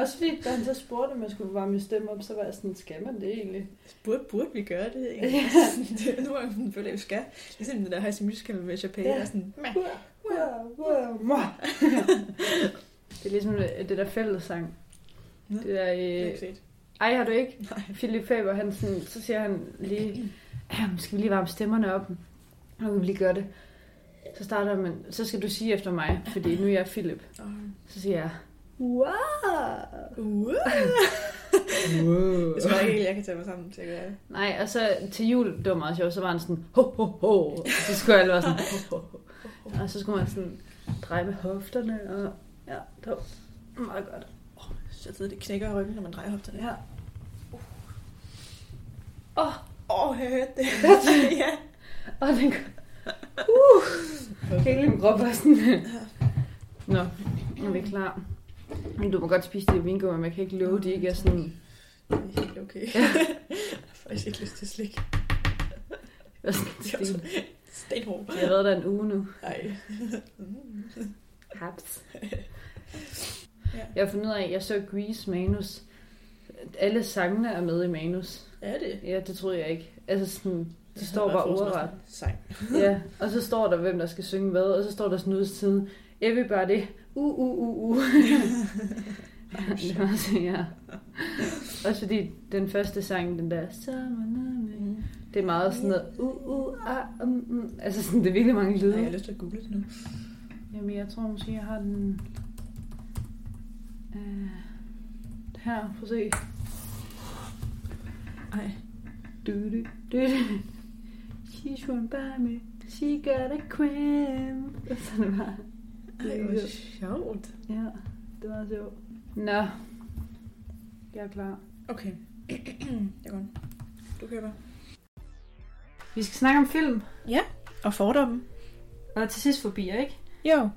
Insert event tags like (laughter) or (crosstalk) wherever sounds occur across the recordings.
Også fordi, da han så spurgte, om jeg skulle varme min stemme op, så var jeg sådan, skal man det egentlig? Burde, burde vi gøre det? Egentlig? Ja. (laughs) det er nogle gange, føler jeg, vi skal. Ligesom den der High Musical med Chappelle, Ja. der er sådan, meh. (laughs) Det er ligesom det der fællessang. Nå, Det der, Det har jeg øh, ikke set. ej, har du ikke? Nej. Philip Faber, han sådan, så siger han lige, "Jamen, skal vi lige varme stemmerne op? Nu kan vi lige gøre det. Så starter man, så skal du sige efter mig, fordi nu er jeg Philip. Så siger jeg, wow. Uh. wow. (laughs) Jeg tror ikke helt, jeg kan tage mig sammen til at gøre det. Nej, og så til jul, det var meget sjovt, så var han sådan, ho, ho, ho. Og så skulle alle være sådan, ho, ho, ho. Og så skulle man sådan dreje med hofterne, og ja, det var meget godt. Så jeg ved, det knækker i ryggen, når man drejer hofterne. Ja. Åh, oh, Åh, oh, jeg hørte det. (laughs) ja. og den Uh, lide min krop var sådan. Nå, er vi klar? Men du må godt spise det vingo, men man kan ikke love, de ikke er sådan... Det er helt okay. (laughs) jeg har faktisk ikke lyst til slik. (laughs) sådan Det er også stenhård. Jeg har været der en uge nu. Ej. Haps. (laughs) Ja. Jeg har fundet ud af, at jeg så Grease manus. Alle sangene er med i manus. Er det? Ja, det troede jeg ikke. Altså sådan, Det de står bare ordret. Sej. Ja, og så står der, hvem der skal synge hvad, og så står der sådan ud siden, everybody, uh, uh, uh, uh. det var (laughs) ja. Også fordi den første sang, den der, "Summer det er meget sådan noget, uh, uh, ah, um, um. Altså sådan, det er virkelig mange lyde. jeg har lyst til at google det nu. Jamen, jeg tror måske, jeg har den... Uh, her, prøv at se. Ej. Du, du, du, du. She's one by me. She got a cramp. Sådan var Ej, hvor sjovt. Ja, det var sjovt. Nå. Jeg er klar. Okay. (clears throat) jeg går. Du bare. Vi skal snakke om film. Og fordomme. Og til sidst forbi, ikke? Jo.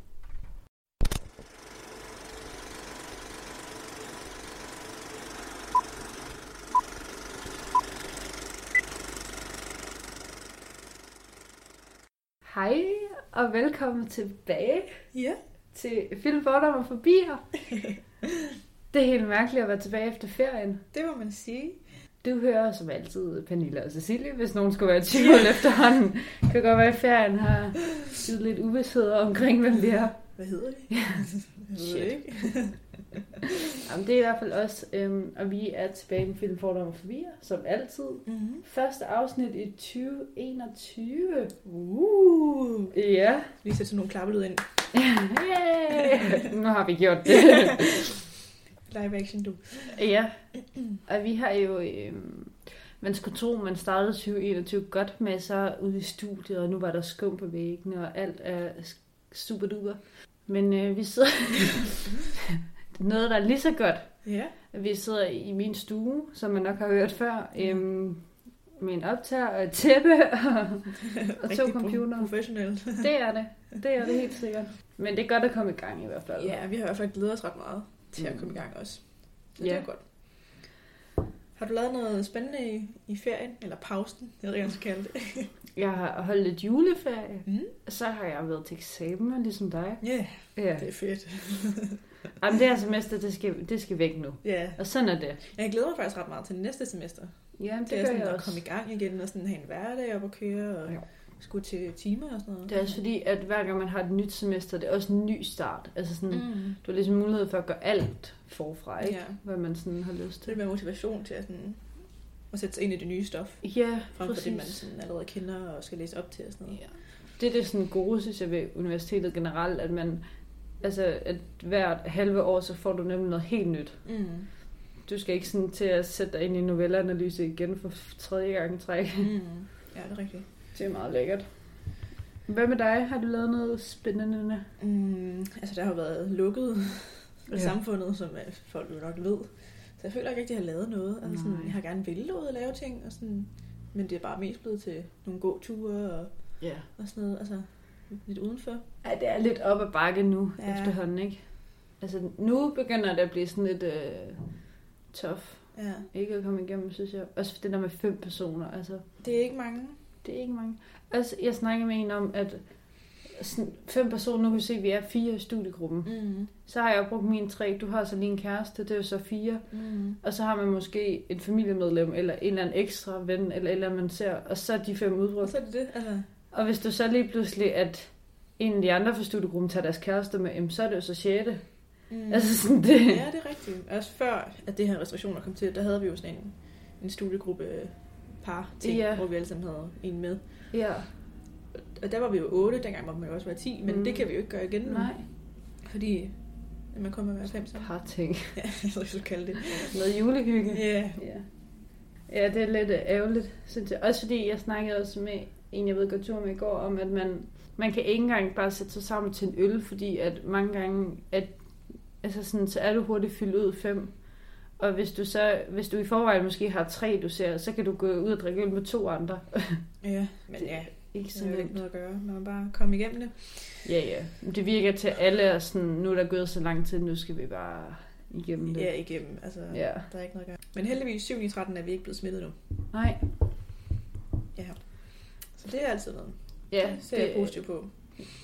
Hej, og velkommen tilbage Ja. til Film Fordom og Forbier. (laughs) det er helt mærkeligt at være tilbage efter ferien. Det må man sige. Du hører som altid Pernille og Cecilie, hvis nogen skulle være i tvivl (laughs) efterhånden. Det kan godt være, at ferien har givet lidt uvidshed omkring, hvem vi er. Hvad hedder vi? Ja. (laughs) Jeg ved Shit. ikke. Jamen, det er i hvert fald os, øhm, og vi er tilbage med Film Fordom og Forbier, som altid. Mm-hmm. Første afsnit i 2021. Uh. Ja. Lige sætte sådan nogle klappelyd ind. (laughs) Yay! Nu har vi gjort det. (laughs) Live action, du. ja. Og vi har jo... Øhm, man skulle tro, man startede 2021 godt med så ude i studiet, og nu var der skum på væggene, og alt er super duper. Men øh, vi sidder... (laughs) Noget, der er lige så godt. Ja. Vi sidder i min stue, som man nok har hørt før, øhm, med en optager og et tæppe (laughs) og, og (laughs) to computere. Professionel. (laughs) Det er det. Det er det helt sikkert. Men det er godt at komme i gang i hvert fald. Ja, vi har i hvert fald glædet os ret meget til at Mm. komme i gang også. Så Ja. det er godt. Har du lavet noget spændende i, i ferien? Eller pausen? Jeg ved ikke, hvad kalde det. Jeg har holdt lidt juleferie. Mm. Så har jeg været til eksamen, ligesom dig. Ja, yeah, Ja. det er fedt. Jamen, det her semester, det skal, det skal væk nu. Ja, Og sådan er det. jeg glæder mig faktisk ret meget til næste semester. Ja, det, Det, er gør sådan jeg at også. komme i gang igen og sådan have en hverdag op at køre og Ja. skulle til timer og sådan noget. Det er også fordi, at hver gang man har et nyt semester, det er også en ny start. Altså sådan, mm. Du har ligesom mulighed for at gøre alt forfra, ikke? Ja. Hvad man sådan har lyst til. det med motivation til at, sådan, at sætte sig ind i det nye stof, Ja, frem for det, man præcis. sådan allerede kender og skal læse op til og sådan noget. Ja. Det er det sådan gode, synes jeg, ved universitetet generelt, at man, altså, at hvert halve år, så får du nemlig noget helt nyt. Mm. Du skal ikke sådan til at sætte dig ind i novelleanalyse igen for tredje gang træk. Mm. Ja, det er rigtigt. Det er meget lækkert. Hvad med dig? Har du lavet noget spændende? Mm. Altså, der har været lukket Ja. samfundet, som øh, folk jo nok ved. Så jeg føler ikke rigtig, at jeg har lavet noget. Altså, sådan, jeg har gerne ville ud og lave ting, og sådan, men det er bare mest blevet til nogle gåture og, Ja. og sådan noget. Altså, lidt udenfor. ja. det er lidt op ad bakke nu Ja. efterhånden, ikke? Altså, nu begynder det at blive sådan lidt øh, tough. Ja. Ikke at komme igennem, synes jeg. Også det der med fem personer, altså. Det er ikke mange. Det er ikke mange. Altså, jeg snakkede med en om, at sådan fem personer, nu kan vi se, at vi er fire i studiegruppen. Mm. Så har jeg brugt mine tre. Du har så lige en kæreste, det er jo så fire. Mm. Og så har man måske et familiemedlem, eller en eller anden ekstra ven, eller eller man ser. Og så er de fem Og udbrudt. så er det det. Altså, Og hvis du så lige pludselig, at en af de andre fra studiegruppen tager deres kæreste med, jamen, så er det jo så sjette. mm. Altså sådan det. Ja, det er rigtigt. Også før, at det her restriktioner kom til, der havde vi jo sådan en, en studiegruppe øh, par ting, Ja. hvor vi alle sammen havde en med. Ja, Og der var vi jo otte, dengang må man jo også være 10, men Mm. det kan vi jo ikke gøre igen nu. nej. Fordi man kommer med fem sammen. Par ting. (laughs) Ja, jeg skulle kalde det. Noget julehygge. Ja. Ja. ja, det er lidt øh, ærgerligt, synes jeg. Også fordi jeg snakkede også med en, jeg ved går tur med i går, om at man, man kan ikke engang bare sætte sig sammen til en øl, fordi at mange gange, at, altså sådan, så er du hurtigt fyldt ud fem. Og hvis du så, hvis du i forvejen måske har tre, du ser, så kan du gå ud og drikke øl med to andre. Ja, men (laughs) ja, ikke det så er jo ikke noget at gøre. Man må bare komme igennem det. Ja, ja. Det virker til alle, er sådan, nu er der gået så lang tid, nu skal vi bare igennem det. Ja, igennem. Altså, Ja. der er ikke noget at gøre. Men heldigvis 7 i 13 er vi ikke blevet smittet nu. Nej. Så det er altid noget. Ja, det ser jeg positivt på.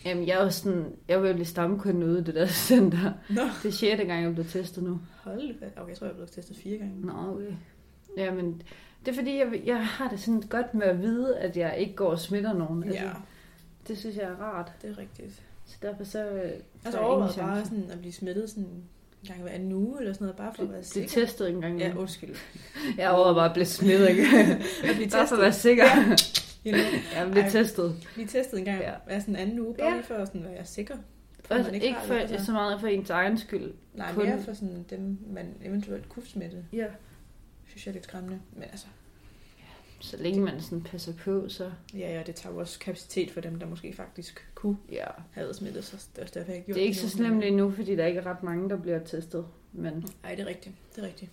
Jamen, jeg er jo sådan, jeg vil jo lige stamkunde ude i det der (laughs) center. Nå, Det er sjette gang, jeg blevet testet nu. hold da. Okay, jeg tror, jeg blevet testet fire gange. Nå, okay. Jamen, det er fordi, jeg, jeg har det sådan godt med at vide, at jeg ikke går og smitter nogen. Altså, Ja, Det synes jeg er rart. det er rigtigt. Så derfor så... Altså ingen bare sådan at blive smittet sådan en gang hver anden uge, eller sådan noget, bare for at være Det, det sikker. testede ikke engang. Ja, undskyld. jeg overvejede bare at blive smittet. Ikke? (laughs) At blive bare for at være testet. sikker. Ja. Know, Jeg blev Ej. testet. vi testede en gang Ja. hver sådan en anden uge, bare Ja. for at sådan være sikker. For man ikke, ikke for, det, altså. så meget for ens egen skyld. Nej, kun- mere for sådan dem, man eventuelt kunne smitte. Ja. Synes jeg er lidt skræmmende. Men altså, Så længe man sådan passer på, så... ja, ja, det tager jo også kapacitet for dem, der måske faktisk kunne Ja. have smittet sig. Det er også derfor, jeg gjort Det er ikke så slemt endnu, fordi der ikke er ret mange, der bliver testet. Men Nej, det er rigtigt. Det er rigtigt.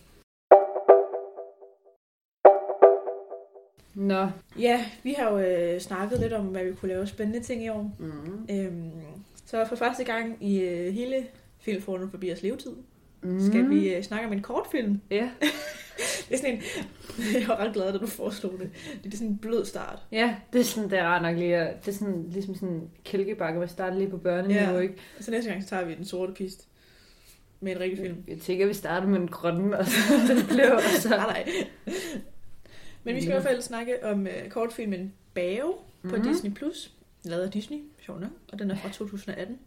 Nå. Ja, vi har jo øh, snakket lidt om, hvad vi kunne lave spændende ting i år. Mm. Øhm, så for første gang i øh, hele Filmforum forbi os levetid, Mm. skal vi øh, snakke om en kortfilm. Ja. (laughs) Det er sådan en... (laughs) Jeg var ret glad, da du foreslog det. Det er sådan en blød start. Ja, det er sådan, det er rart nok lige at, Det er sådan, ligesom sådan en kælkebakke, hvor vi starter lige på børneniveau, Ja. ikke? Så næste gang så tager vi den sorte pist med en rigtig film. Jeg tænker, vi starter med den grønne, og så (laughs) den blå, og så... Nej, nej. Men vi skal i hvert fald snakke om uh, kortfilmen Bave på Mhm. Disney+. Plus, lavet af Disney, sjovt nok, og den er fra 2018.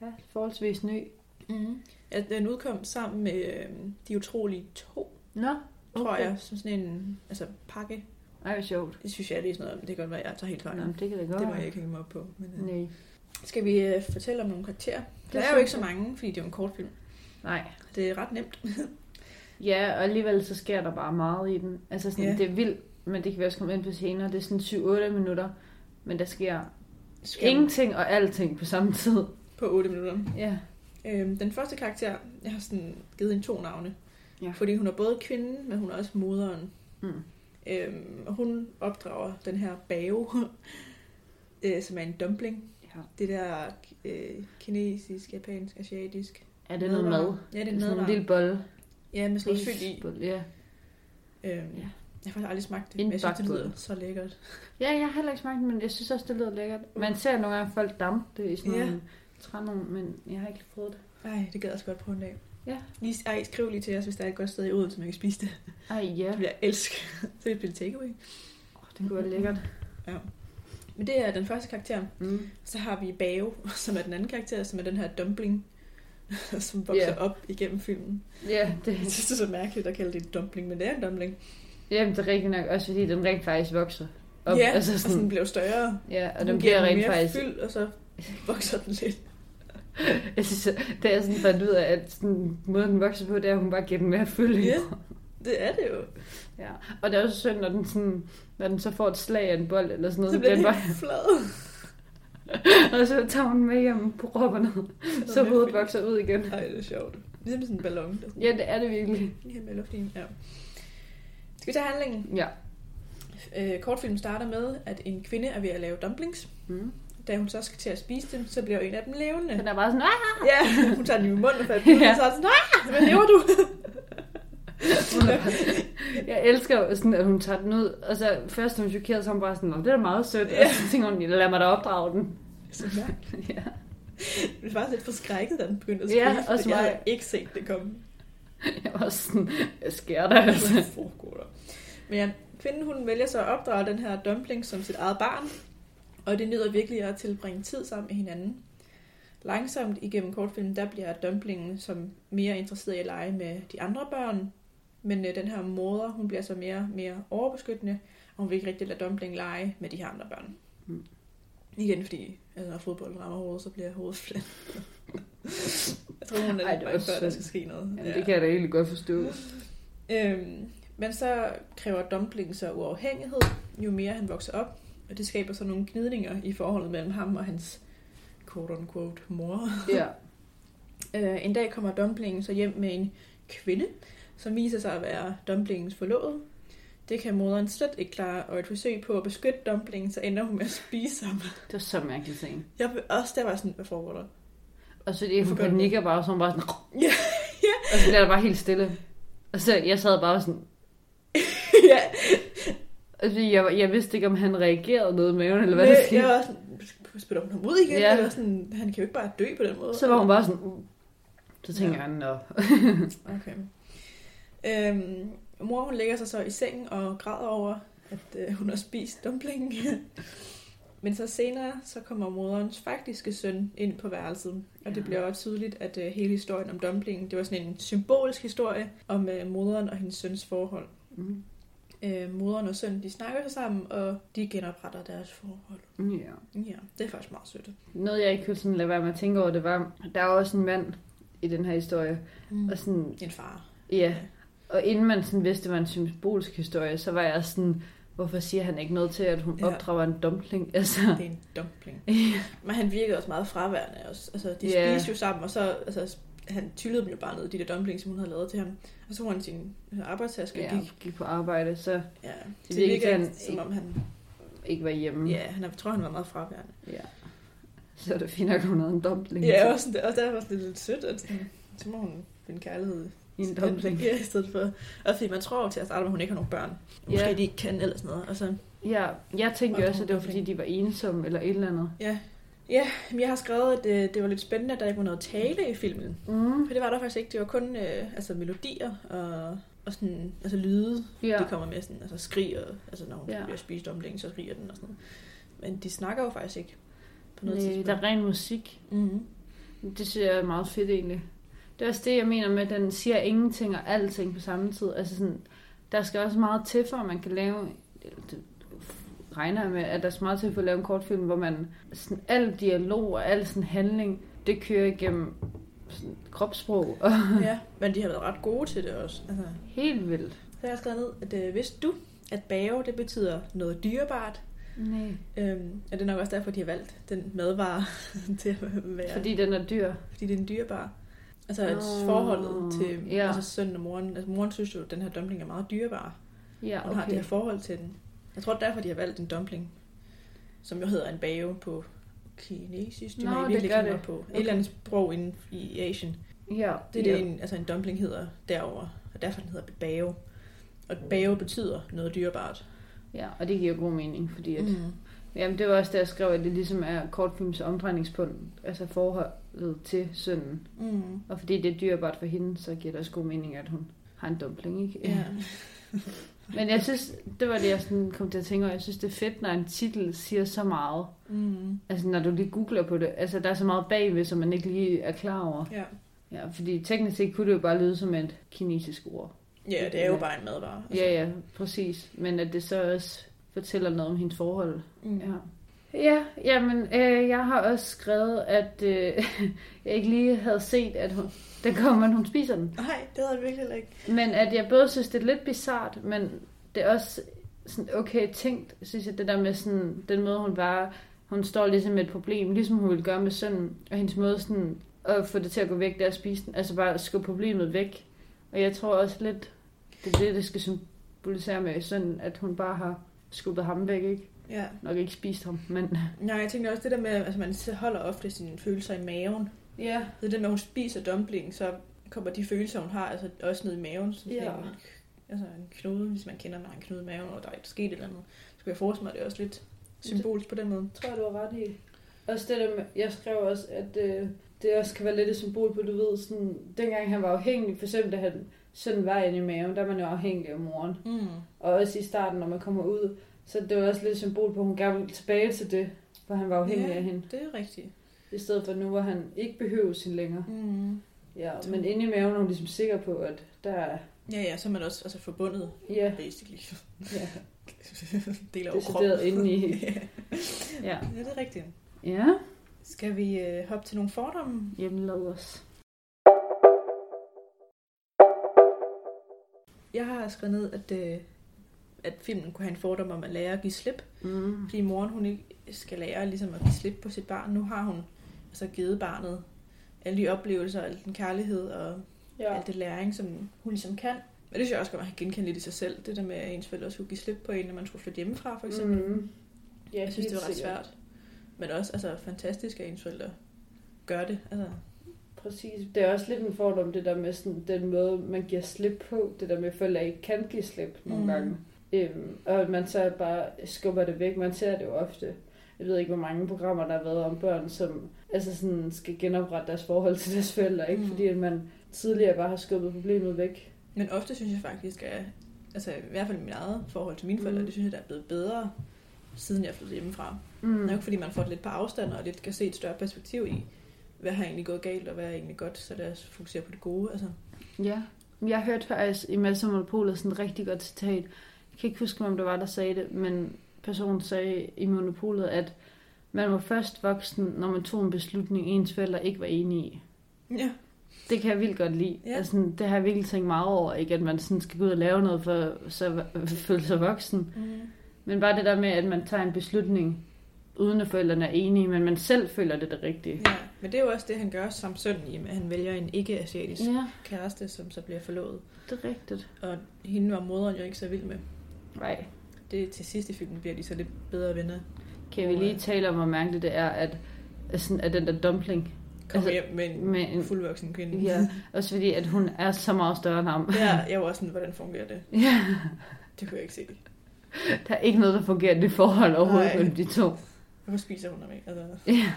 Ja, forholdsvis ny. Mm. Ja, den udkom sammen med øh, De Utrolige 2, Nå, tror jeg, som sådan en altså, pakke. Ej, hvor sjovt. Det synes jeg er sådan noget, det kan godt være, jeg tager helt fejl. Nå, men det kan det godt Det må jeg ikke hænge mig op på. Men, øh. Nej. Skal vi øh, fortælle om nogle karakterer? Det Der er jo synes ikke så mange, fordi det er jo en kortfilm. Nej. Det er ret nemt. (laughs) Ja, og alligevel så sker der bare meget i den. Altså sådan, Ja. det er vildt, men det kan vi også komme ind på senere. Det er sådan 7-8 minutter, men der sker Skal ingenting og alting på samme tid. På 8 minutter. Ja. Øhm, den første karakter, jeg har sådan givet hende to navne. Ja. Fordi hun er både kvinden, men hun er også moderen. Mm. Øhm, og hun opdrager den her bave, (laughs) øh, som er en dumpling. ja. Det der øh, kinesisk, japansk, asiatisk. Er det noget mad? Ja, det er noget en lille bolle. Ja, med sådan noget fyld i. Ja. Øhm, Ja. Jeg har faktisk aldrig smagt det, En men jeg synes, det lyder så lækkert. ja, jeg har heller ikke smagt den, men jeg synes også, det lyder lækkert. Man ser nogle gange folk dampe det i sådan Ja. nogle trænogle, men jeg har ikke prøvet det. Ej, det gad jeg også godt på en dag. Ja. Lige, ej, skriv lige til os, hvis der er et godt sted i Odense, jeg kan spise det. Ej, ja. Det vil jeg elske. Så (laughs) det bliver takeaway. Oh, det kunne være lækkert. Men det er den første karakter. Mm. Så har vi Bave, (laughs) som er den anden karakter, som er den her dumpling, (laughs) som vokser Ja. op igennem filmen. Ja, (laughs) det, Jeg synes, det er så mærkeligt at kalde det en dumpling, men det er en dumpling. jamen, det er rigtigt nok, også fordi den rent faktisk vokser. Op, ja, altså og sådan sådan, bliver større. ja, og den giver bliver rent mere faktisk... fyld, og så vokser den lidt. (laughs) Jeg synes, det er sådan fandt ud af, at sådan, måden den vokser på, det er, at hun bare giver den mere fyld. Ja. Det er det jo. ja. Og det er også synd, når den, sådan, når den så får et slag af en bold eller sådan noget, Så bliver den den bare, flad. Og så tager hun med hjem på propperne, så hovedet vokser ud igen. Ej, det er sjovt. Ligesom sådan en ballon. Der Ja, det er det virkelig. Lige med luft i. Ja. Skal vi tage handlingen? Ja. Øh, kortfilmen starter med, at en kvinde er ved at lave dumplings. Mm. Da hun så skal til at spise dem, så bliver en af dem levende. Den er bare sådan, ah! Ja, hun tager den i munden og falder Ja. og så er sådan, hvad lever du? (laughs) Jeg elsker sådan, at hun tager den ud, og så først hun chokeret, så hun bare sådan, "Nå, det er da meget sødt, Ja. og så tænker hun, lad mig da opdrage den. Så mærkeligt. ja. Jeg blev faktisk lidt forskrækket, da den begyndte at Ja, spise, også fordi jeg havde ikke set det komme. Jeg var sådan, jeg sker der altså. Hvad foregår der? Men ja, kvinden hun vælger så at opdrage den her dumpling som sit eget barn, og det nyder virkelig at tilbringe tid sammen med hinanden. Langsomt igennem kortfilmen, der bliver dumplingen som mere interesseret i at lege med de andre børn, men øh, den her moder, hun bliver så mere mere overbeskyttende, og hun vil ikke rigtig lade dumpling lege med de her andre børn. Mm. Igen, fordi altså, når fodbold rammer hovedet, så bliver hovedet fladt. jeg tror, hun er Ej, lidt bange for, at der skal ske noget. Jamen, det kan jeg da egentlig godt forstå. Øhm, men så kræver Dumpling så uafhængighed, jo mere han vokser op. Og det skaber så nogle gnidninger i forholdet mellem ham og hans quote-unquote mor. Ja. (laughs) Øh, en dag kommer Dumplingen så hjem med en kvinde, som viser sig at være Dumplingens forlovede. Det kan moderen slet ikke klare, og et forsøg på at beskytte Dumplingen, så ender hun med at spise ham. Det var så mærkeligt ting. Jeg blev også der var sådan, hvad foregår der? Og så det, det? panikker bare, så hun bare sådan... (laughs) Ja, Og så bliver der bare helt stille. Og så jeg sad bare sådan... (laughs) ja. Altså, jeg, jeg vidste ikke, om han reagerede noget med maven, eller hvad der skete. Jeg var sådan, spiller hun ham ud igen? Ja. Eller sådan, han kan jo ikke bare dø på den måde. Så var hun bare sådan... Uh. Så tænker Ja. jeg, nå. Okay. Øhm, mor hun lægger sig så i sengen og græder over, at øh, hun har spist dumplingen. (laughs) Men så senere, så kommer moderens faktiske søn ind på værelset. Og det bliver også tydeligt, at øh, hele historien om dumplingen, det var sådan en symbolisk historie om øh, moderen og hendes søns forhold. Mm. Øh, moderen og søn, de snakker sig sammen, og de genopretter deres forhold. Ja. Ja, det er faktisk meget sødt. Noget, jeg ikke kunne sådan lade være med at tænke over, det var, der er også en mand i den her historie. Mm. Og sådan, En far. ja. Og inden man sådan vidste, det var en symbolisk historie, så var jeg sådan, hvorfor siger han ikke noget til, at hun Ja. opdrager en dumpling? (laughs) Altså, Det er en dumpling. ja. Men han virkede også meget fraværende. Også. Altså, de Ja. spiste jo sammen, og så altså, han tyllede dem jo bare ned, de der dumplings, som hun havde lavet til ham. Og så tog han sin øh, arbejdstaske og ja, gik. gik på arbejde, så Ja, Det det, virkede han som om han... ikke var hjemme. Ja, han, jeg tror, han var meget fraværende. ja. Så er det fint, at hun havde en dumpling. Ja, også, også derfor var det lidt sødt, at så må hun finde kærlighed I en dumpling. Ja, i stedet for. Og fordi man tror jo til at starte med, at hun ikke har nogen børn. Måske Ja. de ikke kan eller sådan noget. Og så, Ja, jeg tænkte Og også, at det var fordi, de var ensomme eller et eller andet. ja. Ja, men jeg har skrevet, at det, det var lidt spændende, at der ikke var noget tale i filmen. Mm. For det var der faktisk ikke. Det var kun øh, altså melodier og, og sådan, altså lyde, Ja. de kommer med sådan, altså skrig, og, altså når hun Ja. bliver spist om længe, så skriger den og sådan. Men de snakker jo faktisk ikke på noget Nej, tidspunkt. der er ren musik. mm-hmm. Det synes jeg er meget fedt egentlig. Det er også det, jeg mener med, at den siger ingenting og alting på samme tid. Altså sådan, der skal også meget til, for at man kan lave... Det regner jeg med, at der er meget til for at lave en kortfilm, hvor man... Sådan, al dialog og al sådan handling, det kører igennem sådan, kropssprog. Og (laughs) ja, men de har været ret gode til det også. Altså, helt vildt. så har jeg skrevet ned, at øh, vidste du, at bage, det betyder noget dyrebart. Nej. Øhm, og det er nok også derfor, de har valgt den madvare (laughs) til at være, Fordi den er dyr. fordi det er dyrebar. Altså at Nå, forholdet til ja. altså sønnen og moren. Altså moren synes jo, at den her dumpling er meget dyrebar. Ja, og har det okay. her forhold til den. Jeg tror derfor, de har valgt en dumpling, som jo hedder en bage på kinesisk. Det Nå, må jeg det virkelig det. på. Et Okay. eller andet sprog inden i Asien. Ja, Det er ja. det, en, altså en dumpling hedder derover og derfor den hedder bage. Og bage betyder noget dyrebart. Ja, og det giver god mening, fordi at, mm. Jamen, det var også der, jeg skrev, at det ligesom er kortfilms omdrejningspunkt, altså forholdet til sønnen. Mm. Og fordi det er dyrebart for hende, så giver det også god mening, at hun har en dumpling, ikke? Ja. (laughs) Men jeg synes, det var det, jeg sådan kom til at tænke over. Jeg synes, det er fedt, når en titel siger så meget. Mm. Altså, når du lige googler på det. Altså, der er så meget bagved, som man ikke lige er klar over. Ja. Ja, fordi teknisk set kunne det jo bare lyde som et kinesisk ord. ja, det er jo bare en madvare. Altså. Ja, ja, præcis. Men at det så også fortæller noget om hendes forhold. Mm. Ja. Ja, jamen, øh, jeg har også skrevet, at øh, (laughs) jeg ikke lige havde set, at hun, den kommer, men hun spiser den. Nej, det havde jeg virkelig heller ikke. Men at jeg både synes, det er lidt bizart, men det er også sådan okay tænkt, synes jeg, det der med sådan, den måde, hun bare, hun står ligesom med et problem, ligesom hun ville gøre med sønnen, og hendes måde sådan, at få det til at gå væk, det er at spise den, altså bare skubbe problemet væk. Og jeg tror også lidt, det er det, det skal symbolisere med sønnen, at hun bare har skubbet ham væk, ikke? Ja. Nok ikke spist ham, men... Nej, jeg tænker også det der med, at altså, man holder ofte sine følelser i maven. Ja, Så det der med, at hun spiser dumpling, så kommer de følelser, hun har, altså også ned i maven. Sådan Ja. en, altså en knude, hvis man kender, når en knude i maven, og der er sket et eller andet. Så kan jeg forestille mig, at det er også lidt symbolsk på den måde. tror jeg, du har ret i. Også det der med, jeg skrev også, at øh, det også kan være lidt et symbol på, du ved, sådan, dengang han var afhængig, for eksempel da han sådan var inde i maven, der er man jo afhængig af moren. Mm. Og også i starten, når man kommer ud, så det var også lidt symbol på, at hun gerne ville tilbage til det, hvor han var afhængig Ja. af hende. Det er rigtigt. I stedet for nu, hvor han ikke behøver sin længere. Mm. Ja, men inde i maven er hun ligesom sikker på, at der er... Ja, ja, så er man også altså, forbundet, Ja, basically. ja (laughs) Deler over kroppen. inde i... (laughs) ja, Ja. det er rigtigt. Ja, Skal vi øh, hoppe til nogle fordomme? jamen lad os. Jeg har skrevet ned, at, øh, at filmen kunne have en fordom om at lære at give slip. Mm. Fordi moren hun ikke skal lære ligesom at give slip på sit barn. Nu har hun altså givet barnet alle de oplevelser, al den kærlighed og ja. alt det læring, som hun ligesom kan. Men det synes jeg også godt, man kan genkende lidt i sig selv. Det der med, at ens forældre skulle give slip på en, når man skulle flytte hjemmefra, for eksempel. Mm. Ja, Jeg synes, det var ret sikkert. svært. Men også altså, fantastisk, at ens forældre gør det. Altså, Præcis. Det er også lidt en fordom, det der med sådan, den måde, man giver slip på. Det der med, at forældre ikke kan give slip nogle Mm. gange. Øhm, og man så bare skubber det væk. Man ser det jo ofte. Jeg ved ikke, hvor mange programmer, der har været om børn, som altså sådan, skal genoprette deres forhold til deres forældre. Ikke? Mm. Fordi at man tidligere bare har skubbet problemet væk. men ofte synes jeg faktisk, at altså, i hvert fald mit eget forhold til mine forældre, Mm. det synes jeg, der er blevet bedre, siden jeg flyttede hjemmefra. Mm. Ikke, fordi man får det lidt på afstand, og lidt kan se et større perspektiv i, hvad har egentlig gået galt, og hvad er egentlig godt, så lad os fokusere på det gode. Altså. Ja, jeg hørte faktisk i Mads og Monopolet sådan et rigtig godt citat. Jeg kan ikke huske, om det var, der sagde det, men personen sagde i Monopolet, at man var først voksen, når man tog en beslutning, ens forældre ikke var enige i. Ja. Det kan jeg vildt godt lide. Ja. Altså, det har jeg virkelig tænkt meget over, ikke at man sådan skal gå ud og lave noget for så føle sig voksen. Mm. Men bare det der med, at man tager en beslutning, uden at forældrene er enige, men man selv føler det er det rigtige. ja. Men det er jo også det, han gør som søn i, at han vælger en ikke-asiatisk Ja, kæreste, som så bliver forlovet. det er rigtigt. Og hende var moderen jo ikke så vild med. Nej. Det til sidst i filmen bliver de så lidt bedre venner. Kan vi lige tale om, hvor mærkeligt det er, at, sådan, at den der dumpling Kommer Altså, hjem med en, med en- fuldvoksen kvinde. Ja, også fordi, at hun er så meget større end ham. ja, (laughs) jeg var også sådan, hvordan fungerer det? Ja, Det kunne jeg ikke se. der er ikke noget, der fungerer i det forhold overhovedet mellem de to. Hvorfor spiser hun ham ikke? Altså, Ja.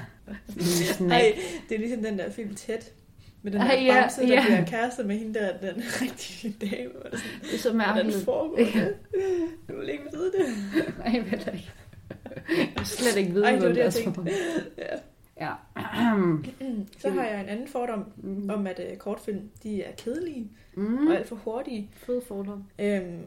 Nej, det er ligesom den der film Tæt. Med den der Ej, ja, bamse, der ja. bliver kærester med hende der, den (laughs) rigtige dame. Er sådan, Det er så Hvordan mærkeligt. foregår det? Du vil ikke vide det. Nej, jeg ved det ikke. Jeg vil slet ikke vide, Ej, det var det, jeg er så. tænkte. Ja. Ja. Så har jeg en anden fordom Mm. om, at uh, kortfilm, de er kedelige Mm. og alt for hurtige. Fed fordom. Øhm,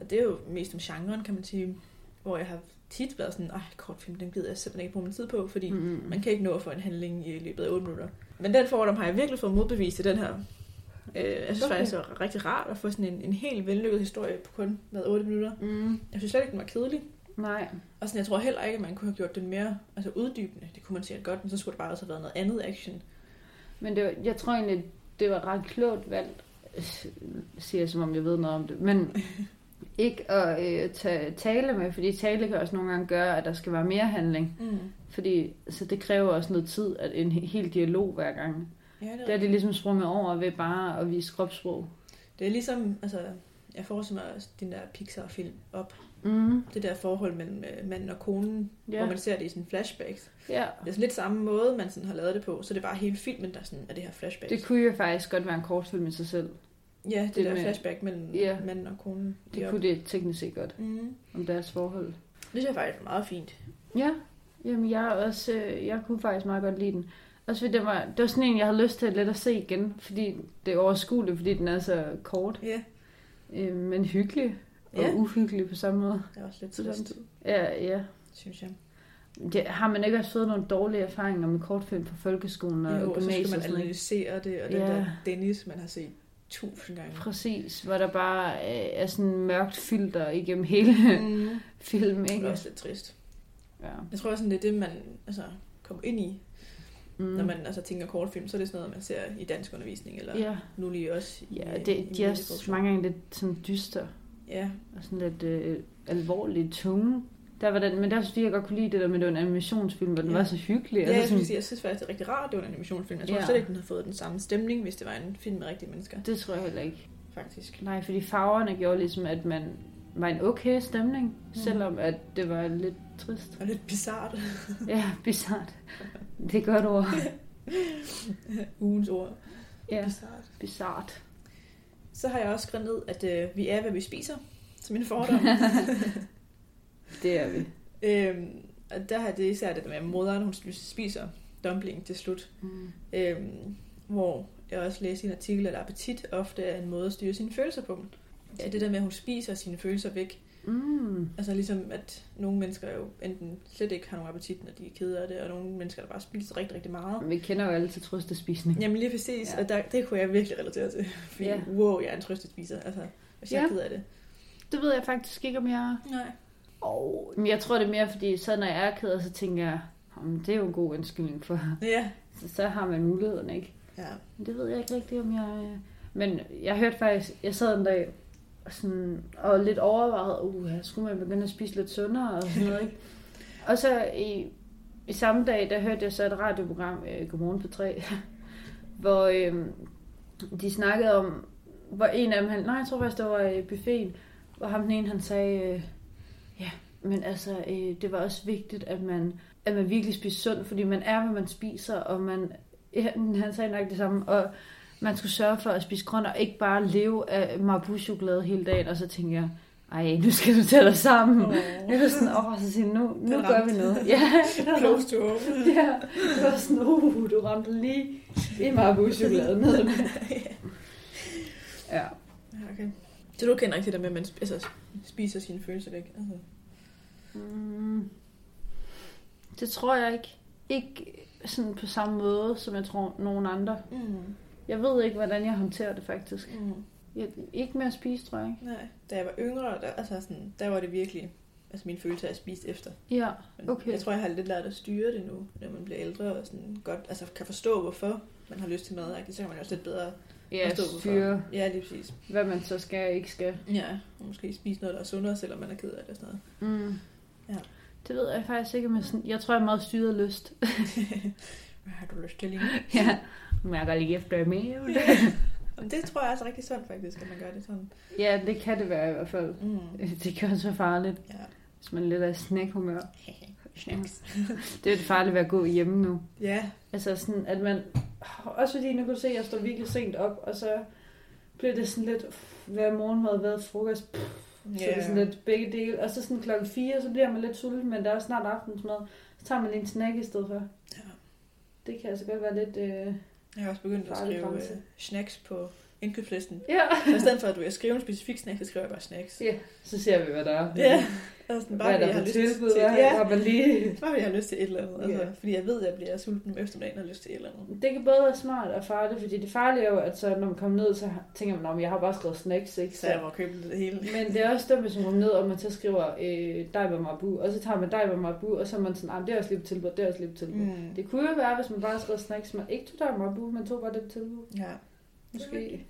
og det er jo mest om genren, kan man sige. Hvor jeg har tit været sådan, ej, kortfilm, den gider jeg simpelthen ikke bruge min tid på, fordi Mm. man kan ikke nå at få en handling i løbet af 8 minutter. Men den fordom har jeg virkelig fået modbevist i den her. Øh, jeg synes Okay. faktisk, det var rigtig rart at få sådan en, en helt vellykket historie på kun med 8 minutter. Mm. Jeg synes slet ikke, den var kedelig. Nej. Og sådan, jeg tror heller ikke, at man kunne have gjort den mere altså uddybende. Det kunne man sikkert godt, men så skulle det bare også have været noget andet action. Men det var, jeg tror egentlig, det var ret klogt valgt, siger jeg, som om jeg ved noget om det, men (laughs) ikke at øh, tage tale med, fordi tale kan også nogle gange gøre, at der skal være mere handling. Mm. Fordi så det kræver også noget tid, at en he- hel dialog hver gang. Ja, det er, Der er det ligesom sprunget over ved bare at vise kropssprog. det er ligesom, altså, jeg forestiller mig den der Pixar-film op. Mm. Det der forhold mellem øh, manden og konen. Ja. hvor man ser det i sådan flashbacks. ja. Det er sådan lidt samme måde, man sådan har lavet det på, så det er bare hele filmen, der sådan er det her flashbacks. Det kunne jo faktisk godt være en kortfilm i sig selv. Ja, det, det der med- flashback mellem Ja. manden og konen. Det kunne det teknisk set godt, Mm. om deres forhold. Det synes jeg faktisk meget fint. Ja, jamen jeg, også, øh, jeg kunne faktisk meget godt lide den. Også fordi det var, det var sådan en, jeg havde lyst til at lidt at se igen, fordi det er overskueligt, fordi den er så kort, Ja, øh, men hyggelig og Ja. uhyggelig på samme måde. det er også lidt trist. Ja, ja. synes jeg. Det, har man ikke også fået nogle dårlige erfaringer med kortfilm fra folkeskolen og Jo, og så gymnasiet skal man analysere det, og den Ja. der Dennis, man har set tusind gange. Præcis, hvor der bare øh, er sådan mørkt filter igennem hele Mm. (laughs) film, Det er ikke? også lidt trist. Ja. Jeg tror også, det er det, man altså, kommer ind i, Mm. når man altså, tænker kortfilm. Så er det sådan noget, man ser i dansk undervisning, eller Ja, nu lige også i ja i det, de er medieproduktion. mange gange lidt sådan dyster Ja, og sådan lidt øh, alvorligt tunge. Der var den, men der synes jeg godt kunne lide det der med, at det var en animationsfilm, hvor den Ja. var så hyggelig. ja jeg, altså, synes, sådan, jeg synes faktisk, det er rigtig rart, at det var en animationsfilm. Jeg tror Ja. slet ikke, den havde fået den samme stemning, hvis det var en film med rigtige mennesker, det tror jeg heller ikke. faktisk. Nej, fordi farverne gjorde ligesom, at man var en okay stemning, selvom at det var lidt trist. Og lidt bizart. (laughs) Ja, bizart. Det er et godt ord. (laughs) Ugens ord. Ja, Bizart. bizart. Så har jeg også skrevet ned, at øh, vi er, hvad vi spiser, som en fordom. (laughs) Det er vi. øhm, og der har det især det der med, at moderen hun spiser dumpling til slut. Mm. Øhm, hvor jeg også læste i en artikel, at appetit ofte er en måde at styre sine følelser på. Ja, det der med, at hun spiser sine følelser væk. Mm. Altså ligesom, at nogle mennesker jo enten slet ikke har nogen appetit, når de er kede af det, og nogle mennesker, der bare spiser rigtig, rigtig meget. Vi kender jo alle til trøstespisning. Jamen lige præcis, Ja. og der, det kunne jeg virkelig relatere til. Fordi, Ja. wow, jeg er en trøstespiser, altså, hvis jeg Ja. er ked af det. Det ved jeg faktisk ikke, om jeg er. Nej. Oh, men jeg tror, det er mere, fordi så når jeg er ked af, så tænker jeg, "Jamen, det er jo en god undskyldning for, Ja. (laughs) så, så har man muligheden, ikke? Ja. Men det ved jeg ikke rigtigt, om jeg... øh, Men jeg hørte faktisk, jeg sad en dag og, sådan, og lidt overvejet, uh, skulle man begynde at spise lidt sundere og sådan noget, ikke? (laughs) Og så i, i samme dag, der hørte jeg så et radioprogram, øh, Godmorgen på 3, (laughs) hvor øh, de snakkede om, hvor en af dem, han, nej, jeg tror faktisk, det var i buffeten, hvor ham den ene, han sagde, øh, ja, men altså, øh, det var også vigtigt, at man, at man virkelig spiser sundt, fordi man er, hvad man spiser, og man, ja, han sagde nok det samme, og man skulle sørge for at spise grønt, og ikke bare leve af Marabou-chokolade hele dagen, og så tænkte jeg, ej, nu skal du tage dig sammen. Åh. (laughs) Jeg var sådan, åh, så siger, nu, nu gør vi noget. Ja, (laughs) Close to home. ja, det var sådan, uh, du ramte lige i Marabou-chokolade ned. (laughs) Ja. Ja, okay. Så du kender ikke det der med, at man altså, spiser sine følelser væk? Altså. Mm, det tror jeg ikke. Ikke sådan på samme måde, som jeg tror nogen andre. Mm. Jeg ved ikke, hvordan jeg håndterer det faktisk. Mm. Jeg, ikke med at spise, tror jeg ikke. Nej, da jeg var yngre, der, altså sådan, der var det virkelig altså min følelse af at spise efter. Ja, Men Okay. Jeg tror, jeg har lidt lært at styre det nu, når man bliver ældre og sådan godt, altså kan forstå, hvorfor man har lyst til mad. Så kan man jo også lidt bedre ja forstå, hvorfor. styre, Ja, lige præcis. hvad man så skal og ikke skal. Ja, og måske spise noget, der er sundere, selvom man er ked af det og sådan noget. Mm. Ja. Det ved jeg faktisk ikke, men sådan, jeg tror, jeg er meget styret af lyst. (laughs) Hvad har du lyst til lige ja, mærker lige efter mere. Men det tror jeg også er rigtig sundt faktisk, at man gør det sådan. ja, det kan det være i hvert fald. Mm. (laughs) Det kan også være farligt, Ja. hvis man er lidt af snackhumør. (laughs) Snacks. Det er det farligt ved at gå hjemme nu. Ja, Altså sådan, at man... Også fordi nu du se, at jeg står virkelig sent op, og så bliver det sådan lidt... Hver morgenmad, hver frokost, pff, så er det sådan lidt begge dele. Og så sådan klokken 4, så bliver man lidt sulten, men der er snart aftensmad. Så tager man lige en snack i stedet for. Ja. Det kan altså godt være lidt... Øh... Jeg har også begyndt at skrive uh, snacks på indkøbslisten. Ja. Så i stedet for, at du vil skrive en specifik snack, så skriver jeg bare snacks. ja, så ser vi, hvad der er. Ja. Og sådan, bare Hvad er jeg der har lyst tilbud? til, ja, har man lige... bare jeg har lyst til et eller andet. Altså, Ja. Fordi jeg ved, at jeg bliver sulten om eftermiddagen og har lyst til et eller andet. Det kan både være smart og farligt, fordi det farlige er jo, at så, når man kommer ned, så tænker man, om jeg har bare skrevet snacks, ikke? Så jeg må købe det hele. Men det er også dumt, hvis man kommer ned, og man så skriver øh, dig med Marabu, og så tager man dig med Marabu, og så er man sådan, ah, det er også lige på tilbud, det er også lige på tilbud. Mm. Det kunne jo være, hvis man bare skrev snacks, man ikke tog dig med Marabu, man tog bare det på tilbud. Ja. Måske.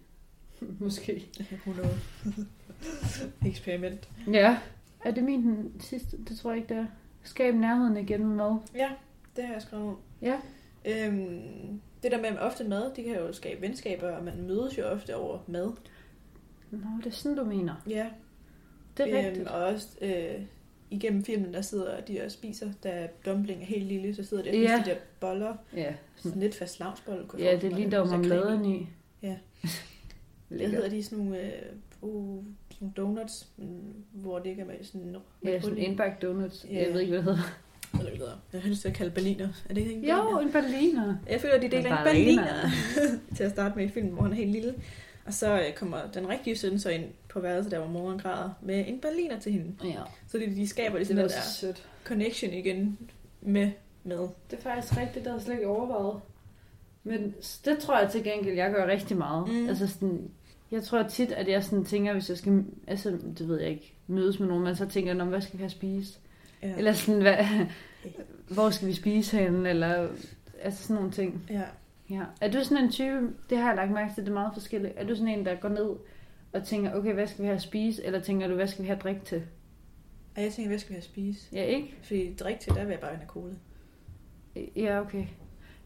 (laughs) Måske. Who knows? (laughs) Eksperiment. Ja. Er det min den sidste? Det tror jeg ikke, det er. Skab nærheden igen med mad. Ja, det har jeg skrevet om. Ja. Øhm, det der med ofte mad, det kan jo skabe venskaber, og man mødes jo ofte over mad. Nå, det er sådan, du mener. Ja. Det er rigtigt. Øhm, og også øh, igennem filmen, der sidder de og spiser, da dumpling er helt lille, så sidder de og spiser Ja. de der boller. Ja. Sådan lidt fast lavsbolle. Ja, det er der Så marmeladen creme i. Hvad hedder de sådan nogle, øh, uh, sådan nogle donuts, hvor det ikke er med sådan Ja, sådan indbagt donuts. Ja. Jeg ved ikke, hvad det hedder. Eller hvad det hedder. Jeg har lyst til at kalde berliner. Er det ikke en Jo, berliner? en berliner. Jeg føler, de deler en berliner (laughs) til at starte med i filmen, hvor han er helt lille. Og så øh, kommer den rigtige søn så ind på værelset, der hvor moren græder, med en berliner til hende. Ja. Så de, de skaber Det ligesom var den så der sødt. connection igen med med. Det er faktisk rigtigt, det har slet ikke overvejet. Men det tror jeg til gengæld, jeg gør rigtig meget. Mm. Altså sådan, jeg tror tit, at jeg sådan tænker, hvis jeg skal, altså det ved jeg ikke, mødes med nogen, men så tænker jeg, "Nå, hvad skal vi have at spise? Ja. Eller sådan, hvad, hvor skal vi spise henne? Eller altså sådan nogle ting. ja. Ja. Er du sådan en type, det har jeg lagt mærke til, det er meget forskelligt. Er du sådan en, der går ned og tænker, okay, hvad skal vi have at spise? Eller tænker du, hvad skal vi have at drikke til? Og jeg tænker, hvad skal vi have at spise? Ja, ikke? Fordi drik til, der vil jeg bare have cola. Ja, okay.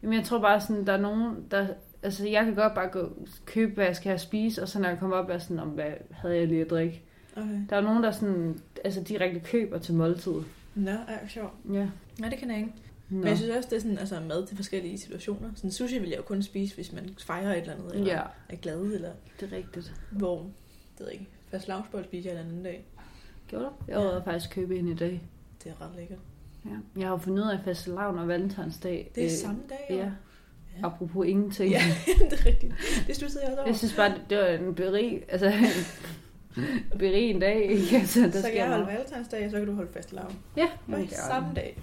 Jamen, jeg tror bare sådan, der er nogen, der... Altså, jeg kan godt bare gå købe, hvad jeg skal have at spise, og så når jeg kommer op, er sådan, om hvad havde jeg lige at drikke? Okay. Der er nogen, der sådan, altså direkte køber til måltid. Nå, ej, sjovt. Ja. Nej, det kan jeg ikke. Nå. Men jeg synes også, det er sådan, altså mad til forskellige situationer. Sådan sushi vil jeg jo kun spise, hvis man fejrer et eller andet, eller Ja, er glad, eller det er rigtigt. hvor, det ved jeg ikke, fast lavsbold spiser jeg en anden dag. Gjorde du? Jeg var faktisk købe en i dag. Det er ret lækkert. Ja. Jeg har jo fundet ud af fastelavn og valentinsdag. Det er øh, samme dag, Ja. ja. Apropos ingenting. Ja, (laughs) det er rigtigt. Det stussede jeg også over. Jeg synes bare, det var en berig, altså (laughs) en berig en dag. Ikke? Altså, der så kan jeg holde valentinsdag, så kan du holde fast lavn. Ja, gør samme dag.